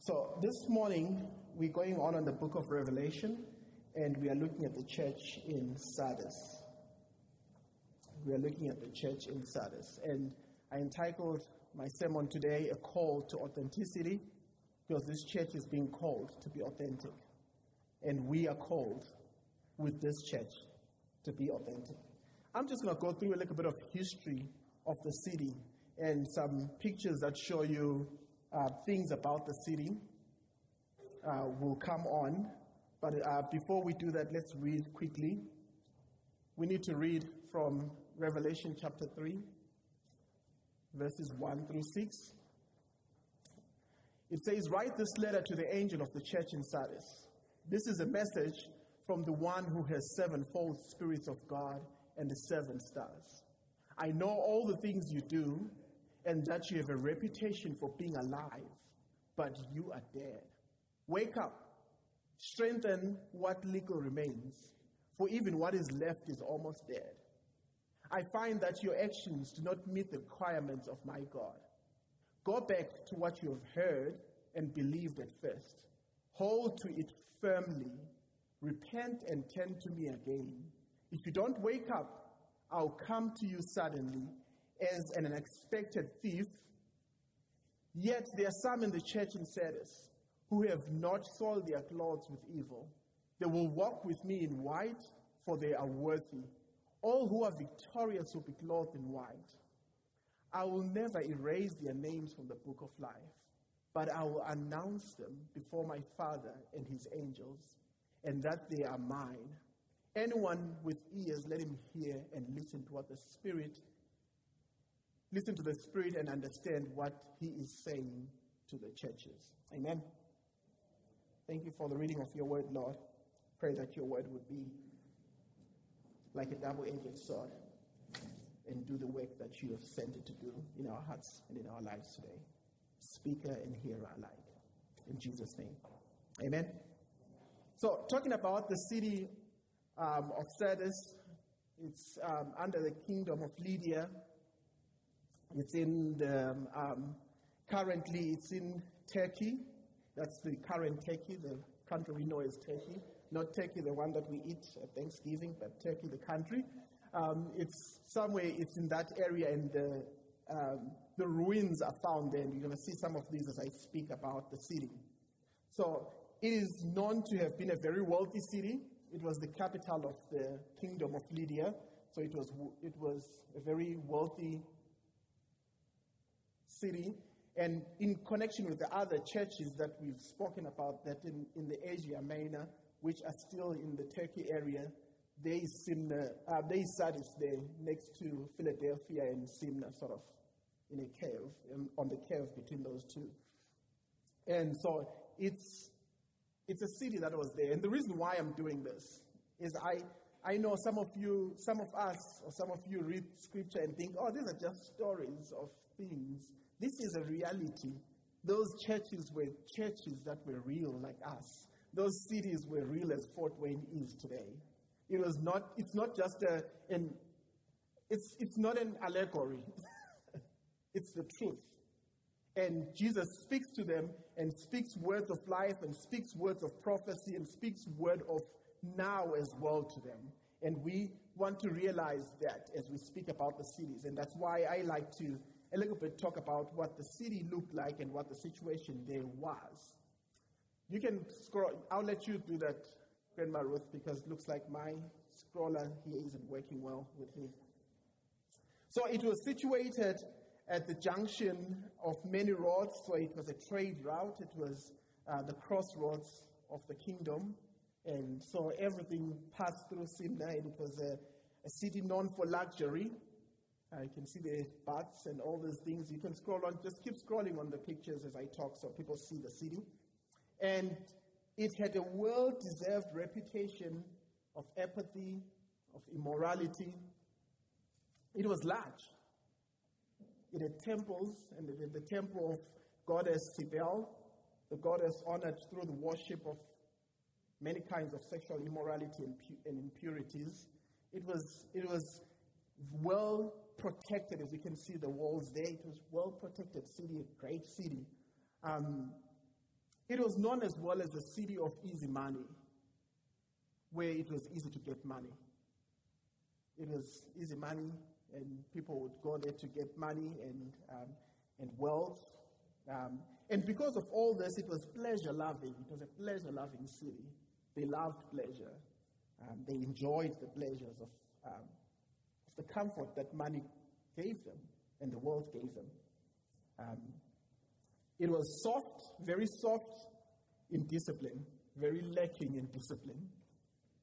So this morning we're going on in the book of Revelation and we are looking at the church in Sardis. We are looking at the church in Sardis. And I entitled my sermon today A Call to Authenticity because this church is being called to be authentic. And we are called with this church to be authentic. I'm just going to go through a little bit of history of the city and some pictures that show you uh, things about the city uh, will come on. But uh, before we do that, let's read quickly. We need to read from Revelation chapter 3, verses 1 through 6. It says, Write this letter to the angel of the church in Sardis. This is a message from the one who has sevenfold spirits of God and the seven stars. I know all the things you do and that you have a reputation for being alive, but you are dead. Wake up, strengthen what little remains, for even what is left is almost dead. I find that your actions do not meet the requirements of my God. Go back to what you have heard and believed at first. Hold to it firmly. Repent and turn to me again. If you don't wake up, I'll come to you suddenly as an unexpected thief. Yet there are some in the church in Sardis who have not soiled their clothes with evil. They will walk with me in white, for they are worthy. All who are victorious will be clothed in white. I will never erase their names from the book of life, but I will announce them before my Father and his angels, and that they are mine. Anyone with ears, let him hear and listen to what the Spirit listen to the Spirit and understand what He is saying to the churches. Amen. Thank you for the reading of your word, Lord. Pray that your word would be like a double edged sword and do the work that you have sent it to do in our hearts and in our lives today. Speaker and hearer alike. In Jesus' name. Amen. So, talking about the city um, of Sardis, it's um, under the kingdom of Lydia it's in the, um, currently it's in Turkey. That's the current Turkey. The country we know is Turkey. Not Turkey, the one that we eat at Thanksgiving, but Turkey, the country. Um, it's somewhere, it's in that area, and the, um, the ruins are found there. And you're going to see some of these as I speak about the city. So it is known to have been a very wealthy city. It was the capital of the kingdom of Lydia. So it was, it was a very wealthy city and in connection with the other churches that we've spoken about that in, in the Asia Minor, which are still in the Turkey area, there is Smyrna, uh, there is Sardis there next to Philadelphia and Smyrna, sort of in a cave, um, on the cave between those two. And so it's, it's a city that was there. And the reason why I'm doing this is I, I know some of you, some of us, or some of you read scripture and think, oh, these are just stories of things this is a reality. Those churches were churches that were real, like us. Those cities were real as Fort Wayne is today. It was not, it's not just a, an, it's, it's not an allegory. it's the truth. And Jesus speaks to them and speaks words of life and speaks words of prophecy and speaks word of now as well to them. And we want to realize that as we speak about the cities. And that's why I like to a little bit talk about what the city looked like and what the situation there was. You can scroll, I'll let you do that, Grandma Ruth, because it looks like my scroller here isn't working well with me. So it was situated at the junction of many roads, so it was a trade route, it was uh, the crossroads of the kingdom. And so everything passed through Smyrna, and it was a, a city known for luxury. Uh, you can see the bats and all those things. You can scroll on, just keep scrolling on the pictures as I talk so people see the city. And it had a well deserved reputation of apathy, of immorality. It was large. It had temples, and the, the temple of goddess Cybele, the goddess honored through the worship of many kinds of sexual immorality and, pu- and impurities. It was, it was well protected, as you can see the walls there. It was well protected city, a great city. Um, It was known as well as the city of easy money, where it was easy to get money. It was easy money, and people would go there to get money and, um, and wealth. Um, and because of all this, it was pleasure loving. It was a pleasure loving city. They loved pleasure. Um, they enjoyed the pleasures of, um, the comfort that money gave them and the world gave them. Um, it was soft, very soft in discipline, very lacking in discipline,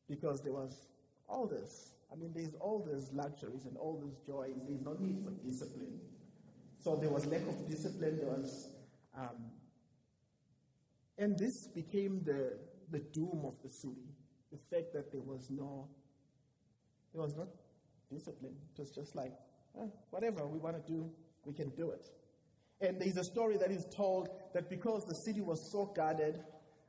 because there was all this. I mean, there's all these luxuries and all these joys. There's no need for discipline. So there was lack of discipline. There was, um, and this became the the doom of the city. The fact that there was no, there was not discipline. Was just like, eh, whatever we want to do, we can do it. And there's a story that is told that because the city was so guarded,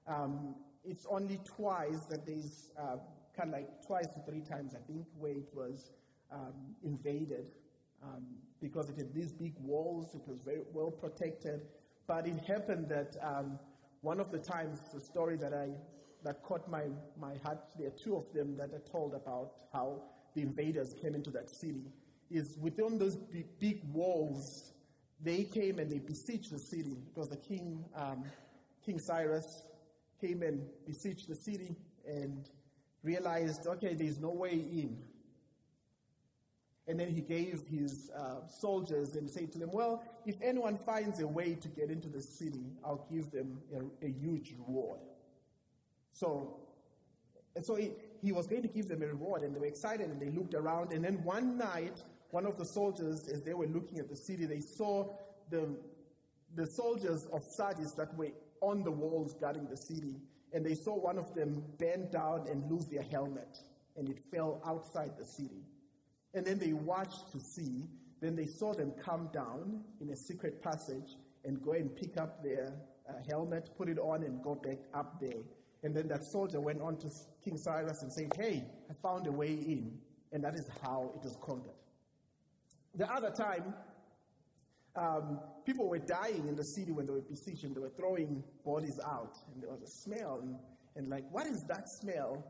um, it's only twice that there's uh, kind of like twice to three times, I think, where it was um, invaded um, because it had these big walls, it was very well protected. But it happened that um, one of the times, the story that I that caught my, my heart, there are two of them that are told about how the invaders came into that city, is within those big, big walls they came and they besieged the city. because the king, um, King Cyrus, came and besieged the city and realized, okay, there's no way in. And then he gave his uh, soldiers and said to them, Well, if anyone finds a way to get into the city, I'll give them a, a huge reward. So, so he, he was going to give them a reward, and they were excited and they looked around. And then one night, one of the soldiers, as they were looking at the city, they saw the, the soldiers of Sardis that were on the walls guarding the city, and they saw one of them bend down and lose their helmet, and it fell outside the city. And then they watched to see, then they saw them come down in a secret passage and go and pick up their uh, helmet, put it on, and go back up there. And then that soldier went on to King Cyrus and said, Hey, I found a way in. And that is how it was conquered. The other time, um, people were dying in the city when they were besieged and they were throwing bodies out. And there was a smell. And, and like, what is that smell?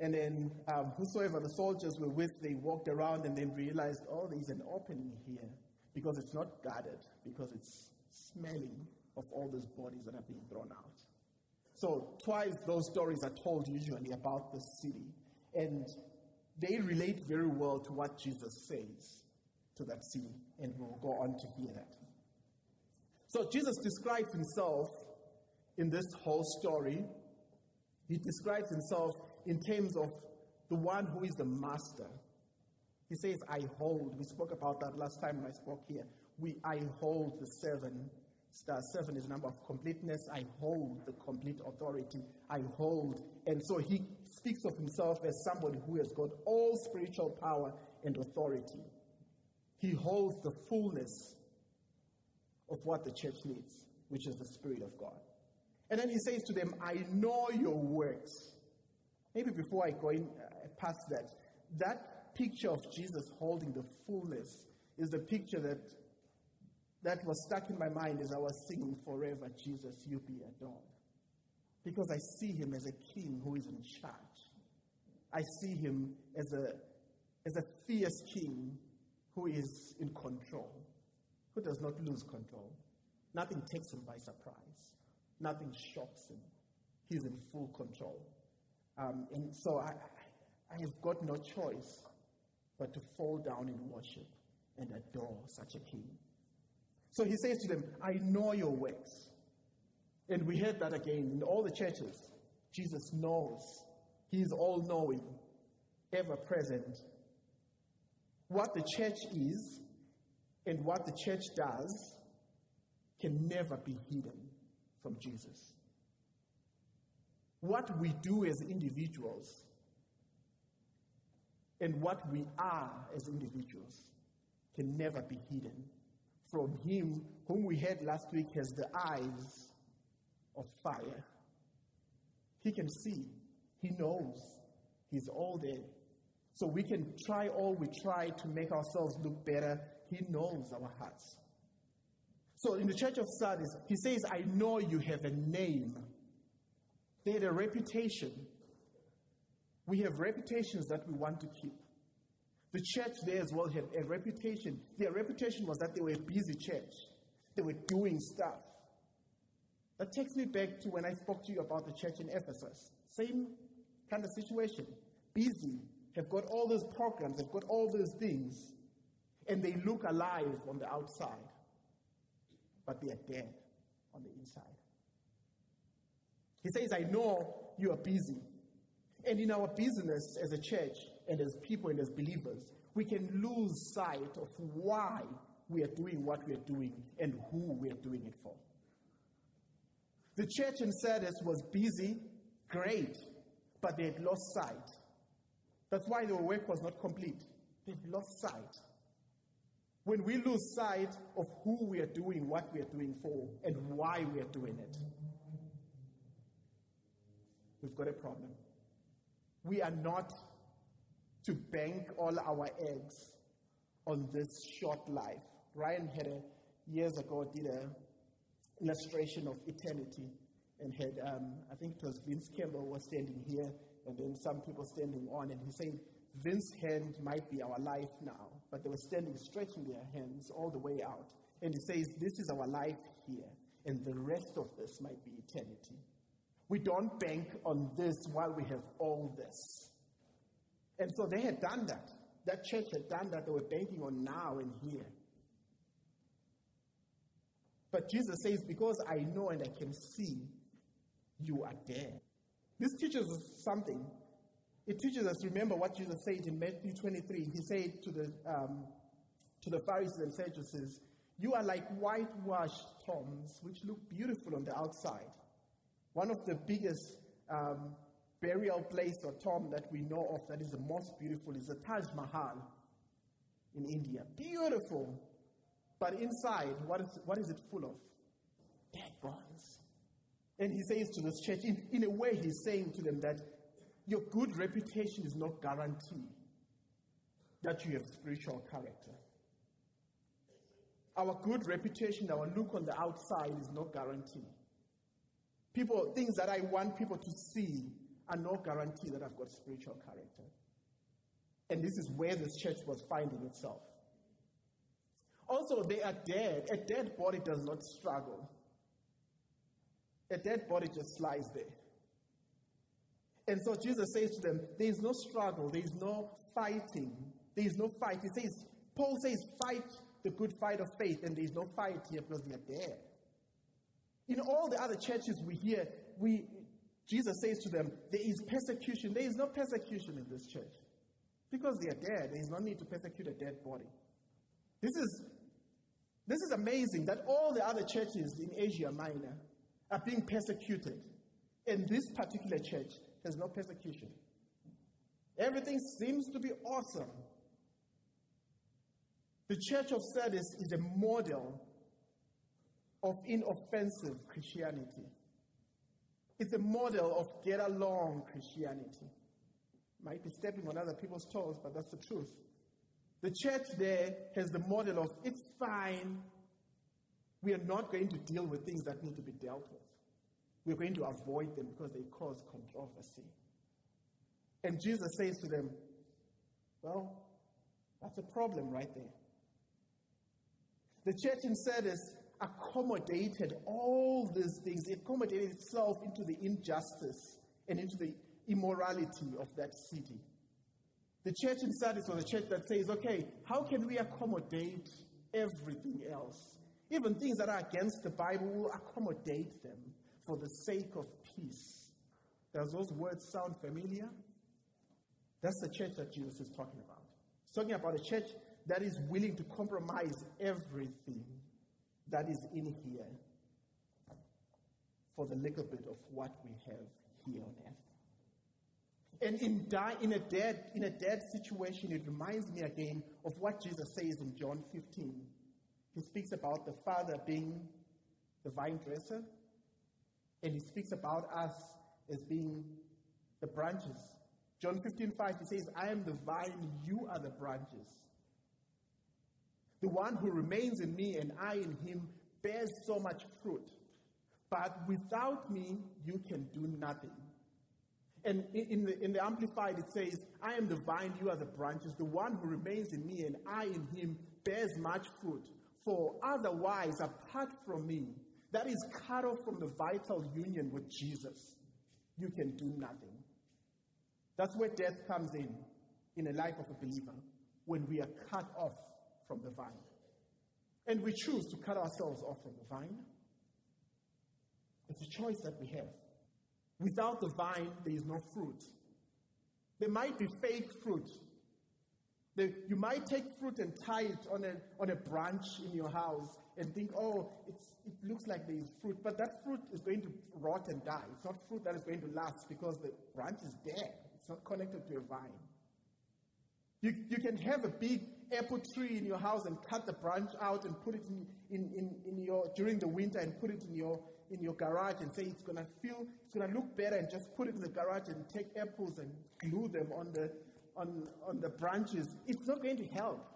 And then um, whosoever the soldiers were with, they walked around and then realized, oh, there's an opening here because it's not guarded, because it's smelling of all those bodies that have been thrown out. So twice those stories are told usually about the city. And they relate very well to what Jesus says to that city, and we'll go on to hear that. So Jesus describes himself in this whole story. He describes himself in terms of the one who is the master. He says, I hold. We spoke about that last time I spoke here. We, I hold the seven stars. Seven is number of completeness. I hold the complete authority. I hold. And so he speaks of himself as somebody who has got all spiritual power and authority. He holds the fullness of what the church needs, which is the Spirit of God. And then he says to them, I know your works. Maybe before I go in uh, past that, that picture of Jesus holding the fullness is the picture that that was stuck in my mind as I was singing Forever, Jesus, you be adored. Because I see him as a king who is in charge. I see him as a, as a fierce king who is in control, who does not lose control. Nothing takes him by surprise, nothing shocks him. He's in full control. Um, and so I, I have got no choice but to fall down in worship and adore such a king. So he says to them, I know your works. And we heard that again in all the churches. Jesus knows. He is all knowing, ever present, what the church is and what the church does can never be hidden from Jesus. What we do as individuals and what we are as individuals can never be hidden from Him, whom we heard last week has the eyes of fire. He can see, He knows, He's all there. So we can try all we try to make ourselves look better. He knows our hearts. So in the church of Sardis, he says, I know you have a name. They had a reputation. We have reputations that we want to keep. The church there as well had a reputation. Their reputation was that they were a busy church, they were doing stuff. That takes me back to when I spoke to you about the church in Ephesus. Same kind of situation. Busy, have got all those programs, they've got all those things, and they look alive on the outside, but they are dead on the inside. He says, I know you are busy. And in our business as a church and as people and as believers, we can lose sight of why we are doing what we are doing and who we are doing it for. The church in Sardis was busy, great, but they had lost sight. That's why their work was not complete. They've lost sight. When we lose sight of who we are doing, what we are doing for, and why we are doing it, we've got a problem. We are not to bank all our eggs on this short life. Ryan had a years ago did a illustration of eternity and had um, I think it was Vince Campbell was standing here and then some people standing on and he said Vince's hand might be our life now, but they were standing stretching their hands all the way out. And he says, This is our life here, and the rest of this might be eternity. We don't bank on this while we have all this. And so they had done that. That church had done that. They were banking on now and here. But Jesus says, Because I know and I can see, you are there. This teaches us something. It teaches us, remember what Jesus said in Matthew 23. He said to the, um, to the Pharisees and Sadducees, You are like whitewashed tombs, which look beautiful on the outside one of the biggest um, burial place or tomb that we know of that is the most beautiful is the Taj Mahal in India. Beautiful. But inside, what is, what is it full of? Dead bodies. And he says to this church, in, in a way, he's saying to them that your good reputation is not guarantee that you have spiritual character. Our good reputation, our look on the outside is not guarantee. People, things that I want people to see are no guarantee that I've got spiritual character. And this is where this church was finding itself. Also, they are dead. A dead body does not struggle. A dead body just lies there. And so Jesus says to them, There is no struggle, there is no fighting, there is no fight. He says, Paul says, Fight the good fight of faith, and there is no fight here because they are dead. In all the other churches we hear, we, Jesus says to them, There is persecution. There is no persecution in this church. Because they are dead, there is no need to persecute a dead body. This is, this is amazing that all the other churches in Asia Minor are being persecuted. And this particular church has no persecution. Everything seems to be awesome. The church of Sardis is a model of inoffensive Christianity. It's a model of get along Christianity. Might be stepping on other people's toes, but that's the truth. The church there has the model of it's fine. We are not going to deal with things that need to be dealt with. We're going to avoid them because they cause controversy. And Jesus says to them, Well, that's a problem right there. The church in Sardis accommodated all these things. It accommodated itself into the injustice and into the immorality of that city. The church in Sardis was a church that says, okay, how can we accommodate everything else? Even things that are against the Bible, we'll accommodate them for the sake of peace. Does those words sound familiar? That's the church that Jesus is talking about. He's talking about a church that is willing to compromise everything that is in here for the little bit of what we have here on earth. And in, die, in, a dead, in a dead situation, it reminds me again of what Jesus says in John 15. He speaks about the Father being the vine dresser, and he speaks about us as being the branches. John 15, 5, he says, I am the vine, you are the branches. The one who remains in me and I in him bears so much fruit. But without me, you can do nothing. And in the, in the Amplified, it says, I am the vine, you are the branches. The one who remains in me and I in him bears much fruit. For otherwise, apart from me, that is cut off from the vital union with Jesus, you can do nothing. That's where death comes in, in the life of a believer, when we are cut off from the vine. And we choose to cut ourselves off from the vine. It's a choice that we have. Without the vine, there is no fruit. There might be fake fruit. you might take fruit and tie it on a, on a branch in your house and think, oh, it looks like there is fruit. But that fruit is going to rot and die. It's not fruit that is going to last because the branch is dead, it's not connected to a vine. You, you can have a big apple tree in your house and cut the branch out and put it in, in, in, in your, during the winter and put it in your, in your garage and say it's going to feel, it's going to look better and just put it in the garage and take apples and glue them on the, on, on the branches. It's not going to help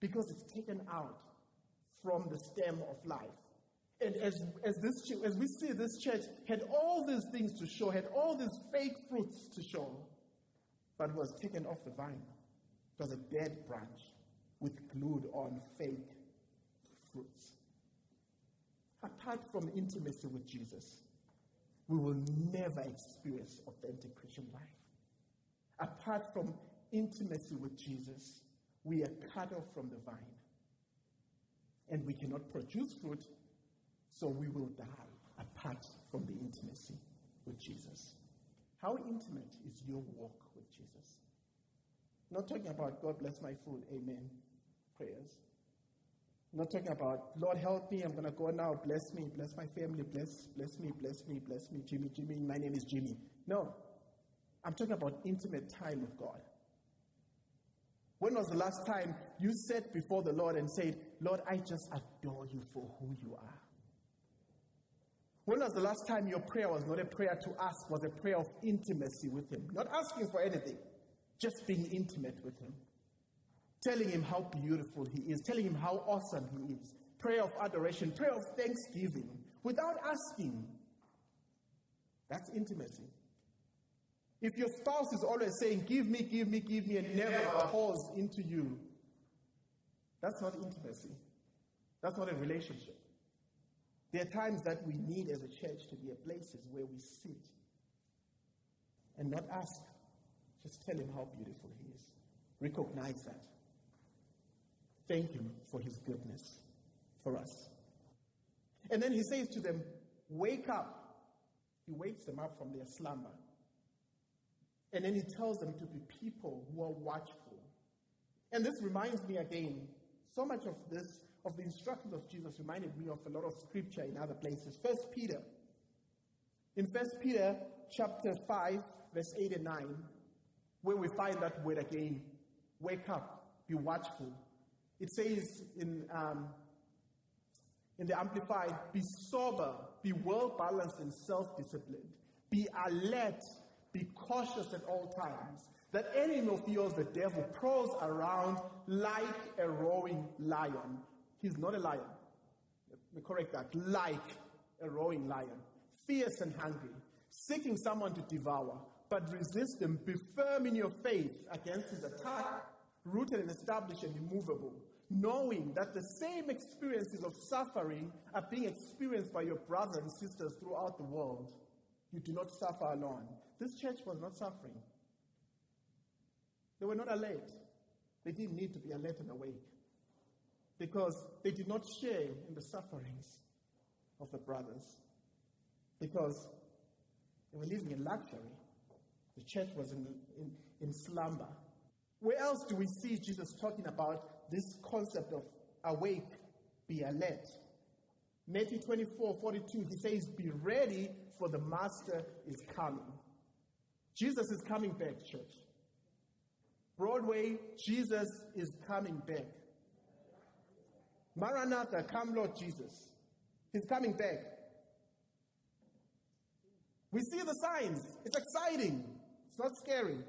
because it's taken out from the stem of life. And as, as, this, as we see this church had all these things to show, had all these fake fruits to show, but was taken off the vine. It was a dead branch with glued on fake fruits apart from intimacy with Jesus, we will never experience authentic Christian life. Apart from intimacy with Jesus, we are cut off from the vine. And we cannot produce fruit, so we will die apart from the intimacy with Jesus. How intimate is your walk with Jesus? Not talking about God bless my food, amen, prayers. Not talking about, Lord, help me. I'm going to go now. Bless me. Bless my family. Bless, bless me. Bless me. Bless me. Jimmy, Jimmy. My name is Jimmy. No. I'm talking about intimate time with God. When was the last time you sat before the Lord and said, Lord, I just adore you for who you are? When was the last time your prayer was not a prayer to ask, was a prayer of intimacy with Him? Not asking for anything, just being intimate with Him telling him how beautiful he is, telling him how awesome he is. Prayer of adoration, prayer of thanksgiving, without asking. That's intimacy. If your spouse is always saying, Give me, give me, give me, and never pours into you, that's not intimacy. That's not a relationship. There are times that we need as a church to be at places where we sit and not ask, just tell him how beautiful he is. Recognize that thank Him for His goodness for us. And then He says to them, Wake up. He wakes them up from their slumber. And then He tells them to be people who are watchful. And this reminds me again, so much of this, of the instructions of Jesus, reminded me of a lot of scripture in other places. First Peter. In First Peter chapter 5, verse 8 and 9, where we find that word again, wake up, be watchful, it says in, um, in the Amplified, be sober, be well balanced and self disciplined, be alert, be cautious at all times. That enemy of yours, the devil, prowls around like a roaring lion. He's not a lion. Let me correct that. Like a roaring lion, fierce and hungry, seeking someone to devour. But resist him, be firm in your faith against his attack, rooted and established and immovable knowing that the same experiences of suffering are being experienced by your brothers and sisters throughout the world. You do not suffer alone. This church was not suffering. They were not alert. They didn't need to be alert and awake because they did not share in the sufferings of the brothers because they were living in luxury. The church was in, in, in slumber. Where else do we see Jesus talking about this concept of awake, be alert. Matthew 24 42, he says, Be ready, for the master is coming. Jesus is coming back, church. Broadway, Jesus is coming back. Maranatha, come, Lord Jesus. He's coming back. We see the signs. It's exciting. It's not scary. It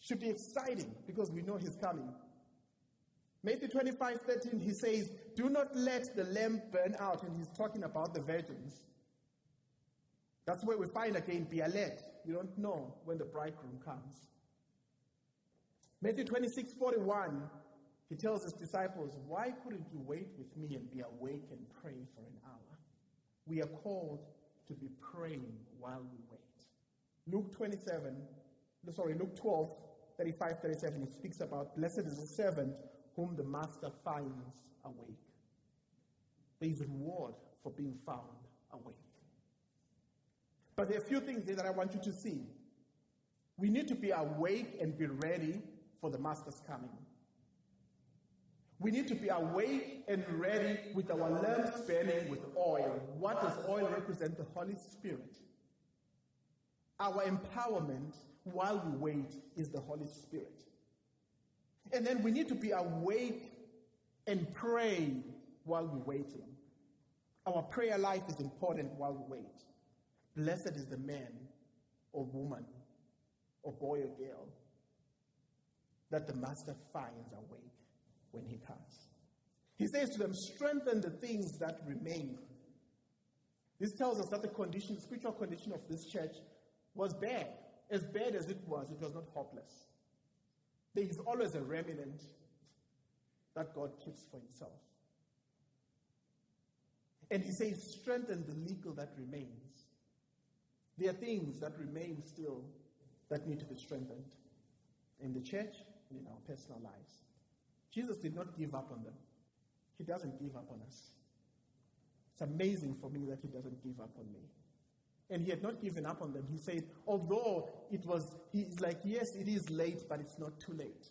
should be exciting because we know He's coming. Matthew 25 13, he says, Do not let the lamp burn out. And he's talking about the virgins. That's where we find again, be alert. You don't know when the bridegroom comes. Matthew 26 41, he tells his disciples, Why couldn't you wait with me and be awake and pray for an hour? We are called to be praying while we wait. Luke 27, sorry, Luke 12, 35, 37, he speaks about blessed is the servant whom the master finds awake. There is reward for being found awake. But there are a few things there that I want you to see. We need to be awake and be ready for the master's coming. We need to be awake and ready with our lamps burning with oil. What does oil represent? The Holy Spirit. Our empowerment while we wait is the Holy Spirit. And then we need to be awake and pray while we're waiting. Our prayer life is important while we wait. Blessed is the man or woman or boy or girl that the master finds awake when he comes. He says to them, strengthen the things that remain. This tells us that the condition, spiritual condition of this church was bad. As bad as it was, it was not hopeless. There is always a remnant that God keeps for himself. And he says, strengthen the legal that remains. There are things that remain still that need to be strengthened in the church and in our personal lives. Jesus did not give up on them. He doesn't give up on us. It's amazing for me that he doesn't give up on me. And he had not given up on them. He said, although it was, he's like, yes, it is late, but it's not too late.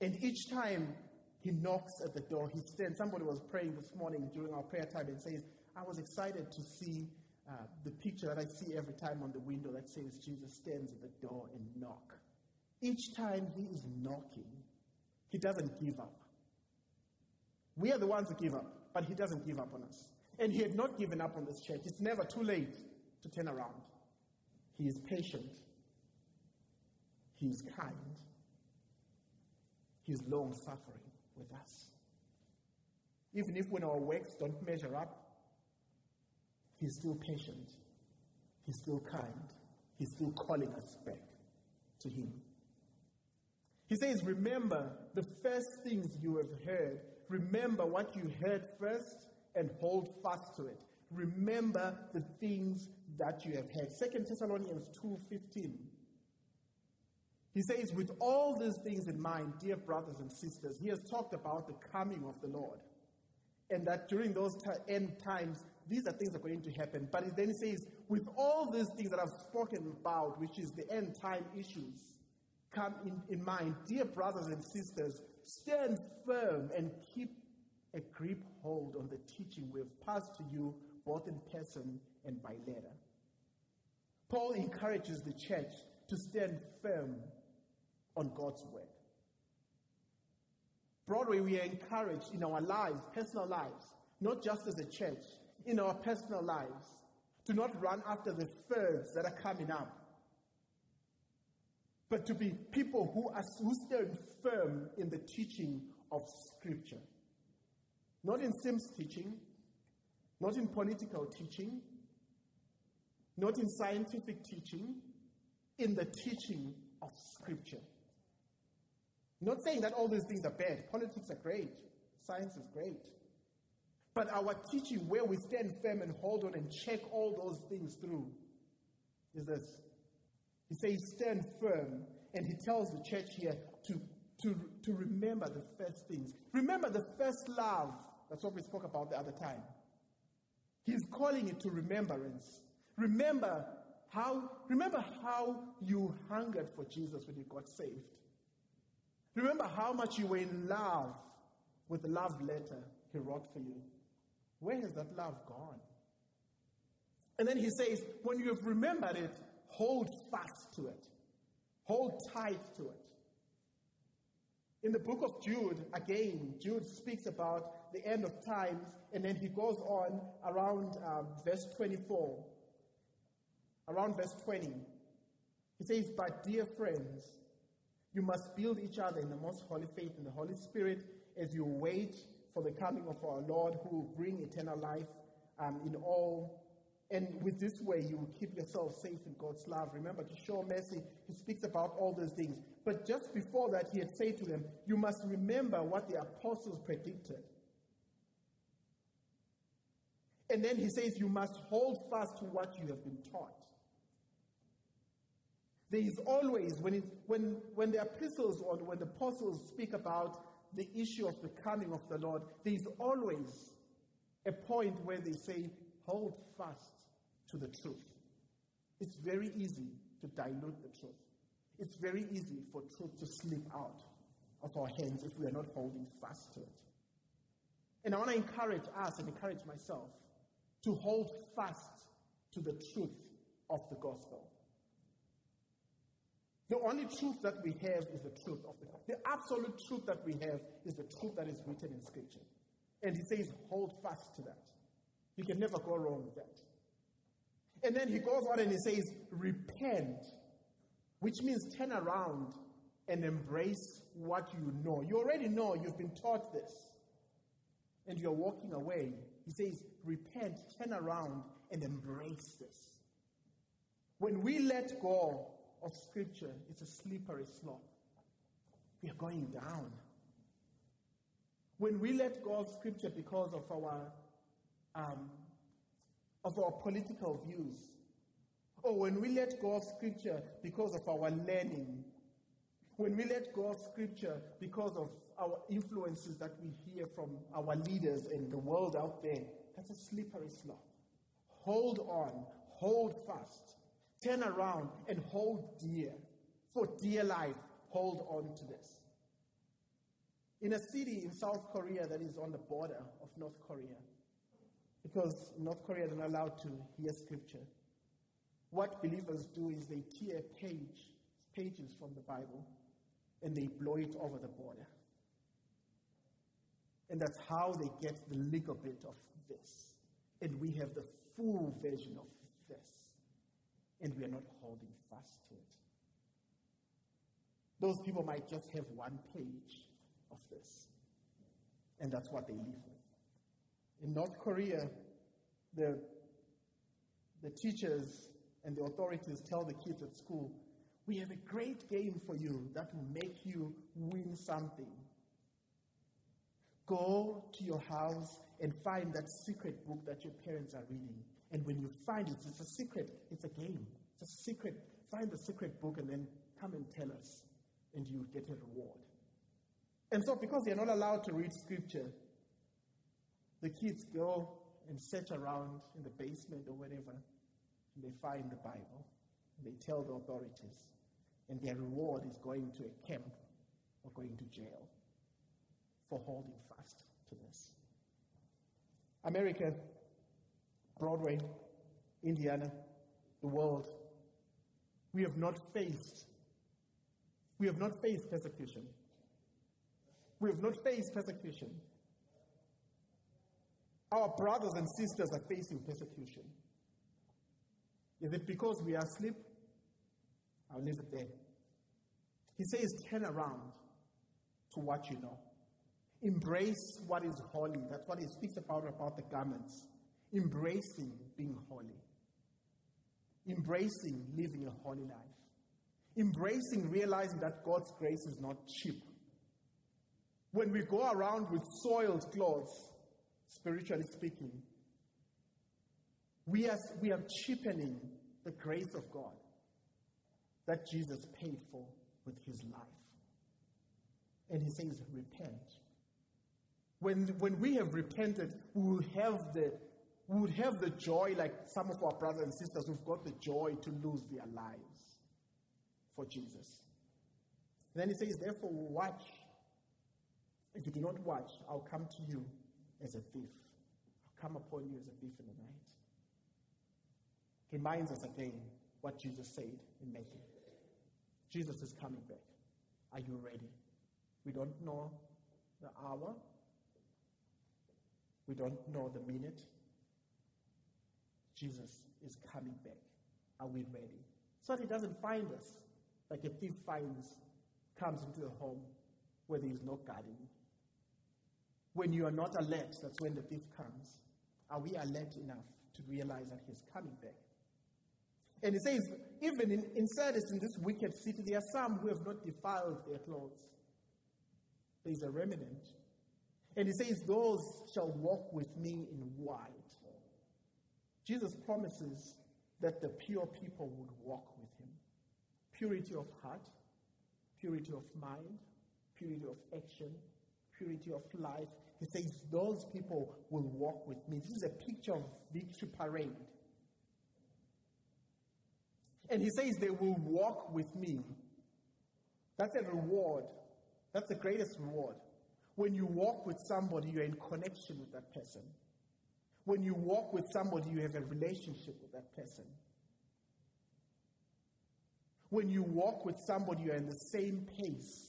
And each time he knocks at the door, he stands. Somebody was praying this morning during our prayer time and says, I was excited to see uh, the picture that I see every time on the window that says Jesus stands at the door and knock. Each time he is knocking, he doesn't give up. We are the ones who give up, but he doesn't give up on us. And he had not given up on this church. It's never too late to turn around. He is patient. He is kind. He is long suffering with us. Even if when our works don't measure up, He's still patient. He's still kind. He's still calling us back to Him. He says, Remember the first things you have heard. Remember what you heard first and hold fast to it. Remember the things that you have heard. Second Thessalonians 2:15. He says, with all these things in mind, dear brothers and sisters, he has talked about the coming of the Lord. And that during those end times, these are things that are going to happen. But then he says, with all these things that I've spoken about, which is the end time issues, come in, in mind, dear brothers and sisters, stand firm and keep a grip hold on the teaching we have passed to you both in person and by letter. Paul encourages the church to stand firm on God's word. Broadway, we are encouraged in our lives, personal lives, not just as a church, in our personal lives, to not run after the fads that are coming up, but to be people who, are, who stand firm in the teaching of Scripture. Not in Sims teaching, not in political teaching, not in scientific teaching, in the teaching of Scripture. Not saying that all these things are bad. Politics are great, science is great. But our teaching, where we stand firm and hold on and check all those things through, is this. He says, stand firm. And he tells the church here to, to, to remember the first things. Remember the first love that's what we spoke about the other time. He's calling it to remembrance. Remember how, remember how you hungered for Jesus when you got saved. Remember how much you were in love with the love letter he wrote for you. Where has that love gone? And then he says, when you have remembered it, hold fast to it. Hold tight to it. In the book of Jude, again, Jude speaks about the end of times, and then he goes on around um, verse 24. Around verse 20. He says, But dear friends, You must build each other in the most holy faith in the Holy Spirit as you wait for the coming of our Lord who will bring eternal life um, in all. And with this way, you will keep yourself safe in God's love. Remember, to show mercy, he speaks about all those things. But just before that, he had said to them, You must remember what the apostles predicted. And then he says, You must hold fast to what you have been taught. There is always, when, it, when, when the epistles or when the apostles speak about the issue of the coming of the Lord, there is always a point where they say, hold fast to the truth. It's very easy to dilute the truth. It's very easy for truth to slip out of our hands if we are not holding fast to it. And I want to encourage us and encourage myself to hold fast to the truth of the gospel. The only truth that we have is the truth of the The absolute truth that we have is the truth that is written in Scripture. And he says, hold fast to that. You can never go wrong with that. And then he goes on and he says, repent, which means turn around and embrace what you know. You already know, you've been taught this, and you're walking away. He says, repent, turn around, and embrace this. When we let go of Scripture, it's a slippery slope. We are going down. When we let go of Scripture because of our um, of our political views, or when we let go of Scripture because of our learning, when we let go of Scripture because of our influences that we hear from our leaders and the world out there, that's a slippery slope. Hold on, hold fast, turn around and hold dear. For dear life, hold on to this. In a city in South Korea that is on the border of North Korea, because North Korea is not allowed to hear scripture, what believers do is they tear page, pages from the Bible and they blow it over the border. And that's how they get the little bit of this. And we have the full version of this and we are not holding fast to it. Those people might just have one page of this, and that's what they live with. In North Korea, the, the teachers and the authorities tell the kids at school, We have a great game for you that will make you win something. Go to your house and find that secret book that your parents are reading and when you find it, it's a secret. It's a game. It's a secret. Find the secret book and then come and tell us, and you get a reward. And so, because they're not allowed to read scripture, the kids go and search around in the basement or wherever, and they find the Bible. And they tell the authorities, and their reward is going to a camp or going to jail for holding fast to this. America Broadway, Indiana, the world. We have not faced, we have not faced persecution. We have not faced persecution. Our brothers and sisters are facing persecution. Is it because we are asleep? I'll leave it there. He says, turn around to what you know. Embrace what is holy. That's what he speaks about about the garments embracing being holy, embracing living a holy life, embracing realizing that God's grace is not cheap. When we go around with soiled clothes, spiritually speaking, we are, we are cheapening the grace of God that Jesus paid for with his life. And he says, repent. When, when we have repented, we will have the we would have the joy, like some of our brothers and sisters who've got the joy to lose their lives for Jesus. And then he says, Therefore, watch. If you do not watch, I'll come to you as a thief. I'll come upon you as a thief in the night. He reminds us again what Jesus said in Matthew. Jesus is coming back. Are you ready? We don't know the hour. We don't know the minute. Jesus is coming back. Are we ready? So that he doesn't find us like a thief finds comes into the home where there is no guarding. When you are not alert, that's when the thief comes. Are we alert enough to realize that he's coming back? And he says, even in, in Sardis, in this wicked city, there are some who have not defiled their clothes. There is a remnant. And he says, Those shall walk with me in white. Jesus promises that the pure people would walk with him. Purity of heart, purity of mind, purity of action, purity of life. He says, Those people will walk with me. This is a picture of victory parade. And he says, They will walk with me. That's a reward. That's the greatest reward. When you walk with somebody, you're in connection with that person. When you walk with somebody, you have a relationship with that person. When you walk with somebody, you're in the same pace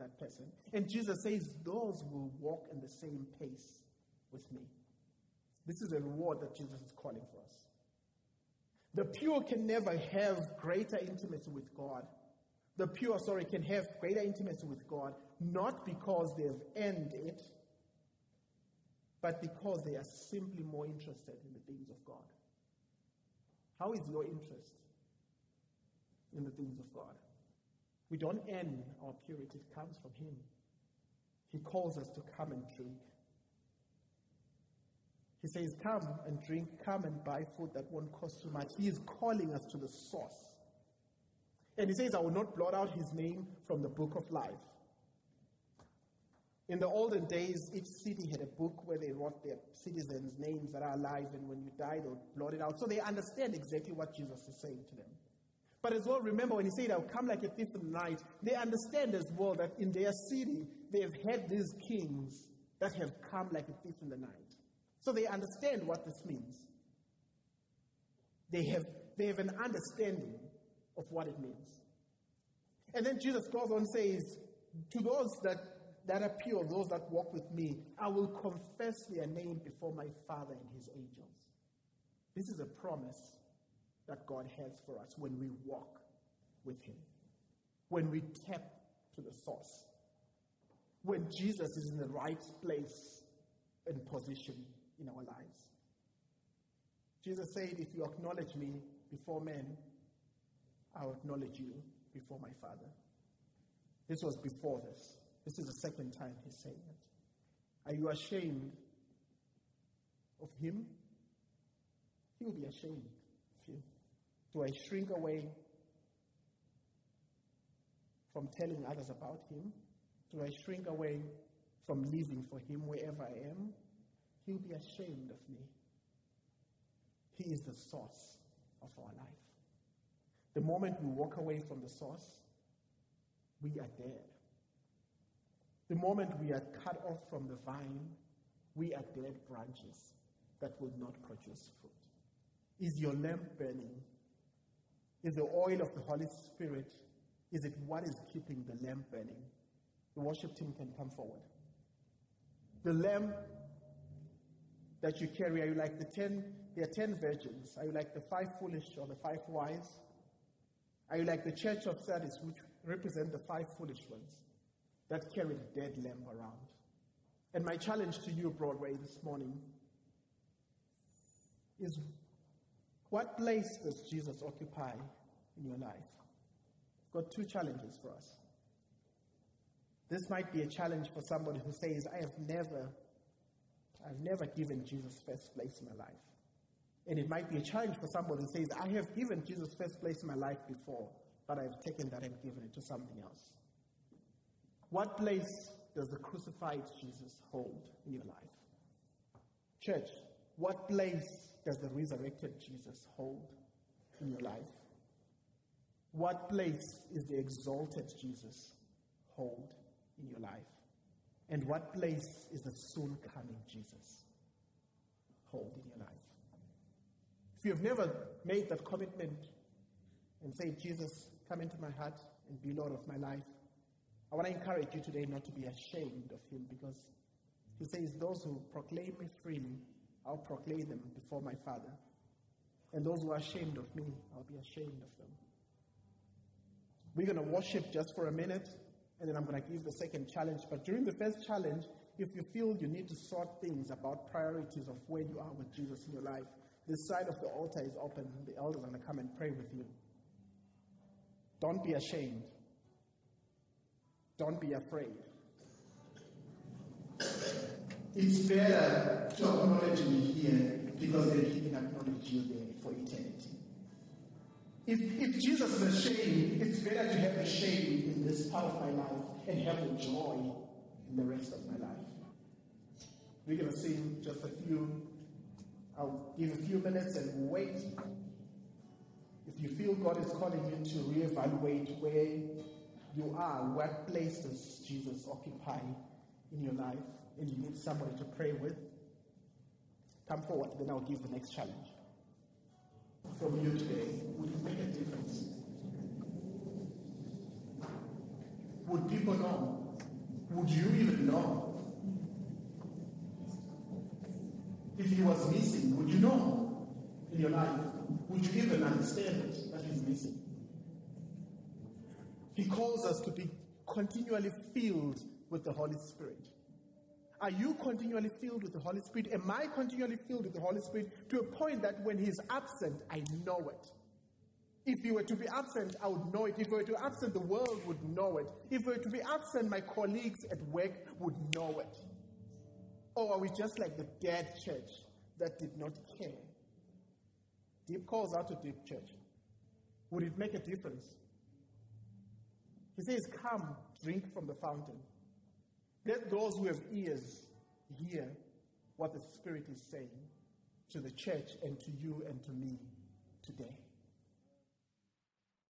that person. And Jesus says, Those will walk in the same pace with me. This is a reward that Jesus is calling for us. The pure can never have greater intimacy with God. The pure, sorry, can have greater intimacy with God, not because they've earned it, but because they are simply more interested in the things of God. How is your interest in the things of God? We don't earn our purity, it comes from Him. He calls us to come and drink. He says, Come and drink, come and buy food that won't cost too much. He is calling us to the source. And he says, I will not blot out his name from the book of life. In the olden days, each city had a book where they wrote their citizens' names that are alive, and when you die, they'll blot it out. So they understand exactly what Jesus is saying to them. But as well, remember when he said, I'll come like a thief in the night, they understand as well that in their city, they have had these kings that have come like a thief in the night. So they understand what this means. They have, they have an understanding of what it means. And then Jesus goes on says, To those that, that pure, those that walk with me, I will confess their name before my Father and his angels. This is a promise that God has for us when we walk with him, when we tap to the source, when Jesus is in the right place and position in our lives. Jesus said, If you acknowledge me before men, I'll acknowledge you before my Father. This was before this. This is the second time he's saying it. Are you ashamed of him? He will be ashamed. Do I shrink away from telling others about him? Do I shrink away from living for him wherever I am? He'll be ashamed of me. He is the source of our life. The moment we walk away from the source, we are dead. The moment we are cut off from the vine, we are dead branches that will not produce fruit. Is your lamp burning? Is the oil of the Holy Spirit, is it what is keeping the lamp burning? The worship team can come forward. The lamp that you carry, are you like the ten, there are ten virgins? Are you like the five foolish or the five wise? Are you like the church of Sardis, which represent the five foolish ones that carried a dead lamb around? And my challenge to you, Broadway, this morning is what place does Jesus occupy in your life? Got two challenges for us. This might be a challenge for somebody who says, I have never, I've never given Jesus first place in my life. And it might be a challenge for somebody who says, I have given Jesus first place in my life before, but I've taken that and given it to something else. What place does the crucified Jesus hold in your life? Church, what place does the resurrected Jesus hold in your life? What place is the exalted Jesus hold in your life? And what place is the soon coming Jesus hold in your life? If you've never made that commitment and say, Jesus, come into my heart and be Lord of my life, I want to encourage you today not to be ashamed of him because he says, Those who proclaim me freely, I'll proclaim them before my Father. And those who are ashamed of me, I'll be ashamed of them. We're going to worship just for a minute, And then I'm going to give the second challenge. But during the first challenge, if you feel you need to sort things about priorities of where you are with Jesus in your life, this side of the altar is open. The elders are going to come and pray with you. Don't be ashamed. Don't be afraid. It's better to acknowledge me here because he can acknowledge you there for eternity. If, if Jesus is ashamed, it's better to have the shame in this part of my life and have the joy in the rest of my life. We're going to sing just a few, I'll give a few minutes and wait. If you feel God is calling you to reevaluate where you are, what place does Jesus occupy in your life, and you need somebody to pray with, come forward, then I'll give the next challenge. From you today, would it make a difference? Would people know? Would you even know? If he was missing, would you know in your life? Would you even understand that he's missing? He calls us to be continually filled with the Holy Spirit. Are you continually filled with the Holy Spirit? Am I continually filled with the Holy Spirit to a point that when He's absent, I know it? If He were to be absent, I would know it. If He were to be absent, the world would know it. If He were to be absent, my colleagues at work would know it. Or are we just like the dead church that did not care? Deep calls out to deep church. Would it make a difference? He says, Come, drink from the fountain. Let those who have ears hear what the Spirit is saying to the church and to you and to me today.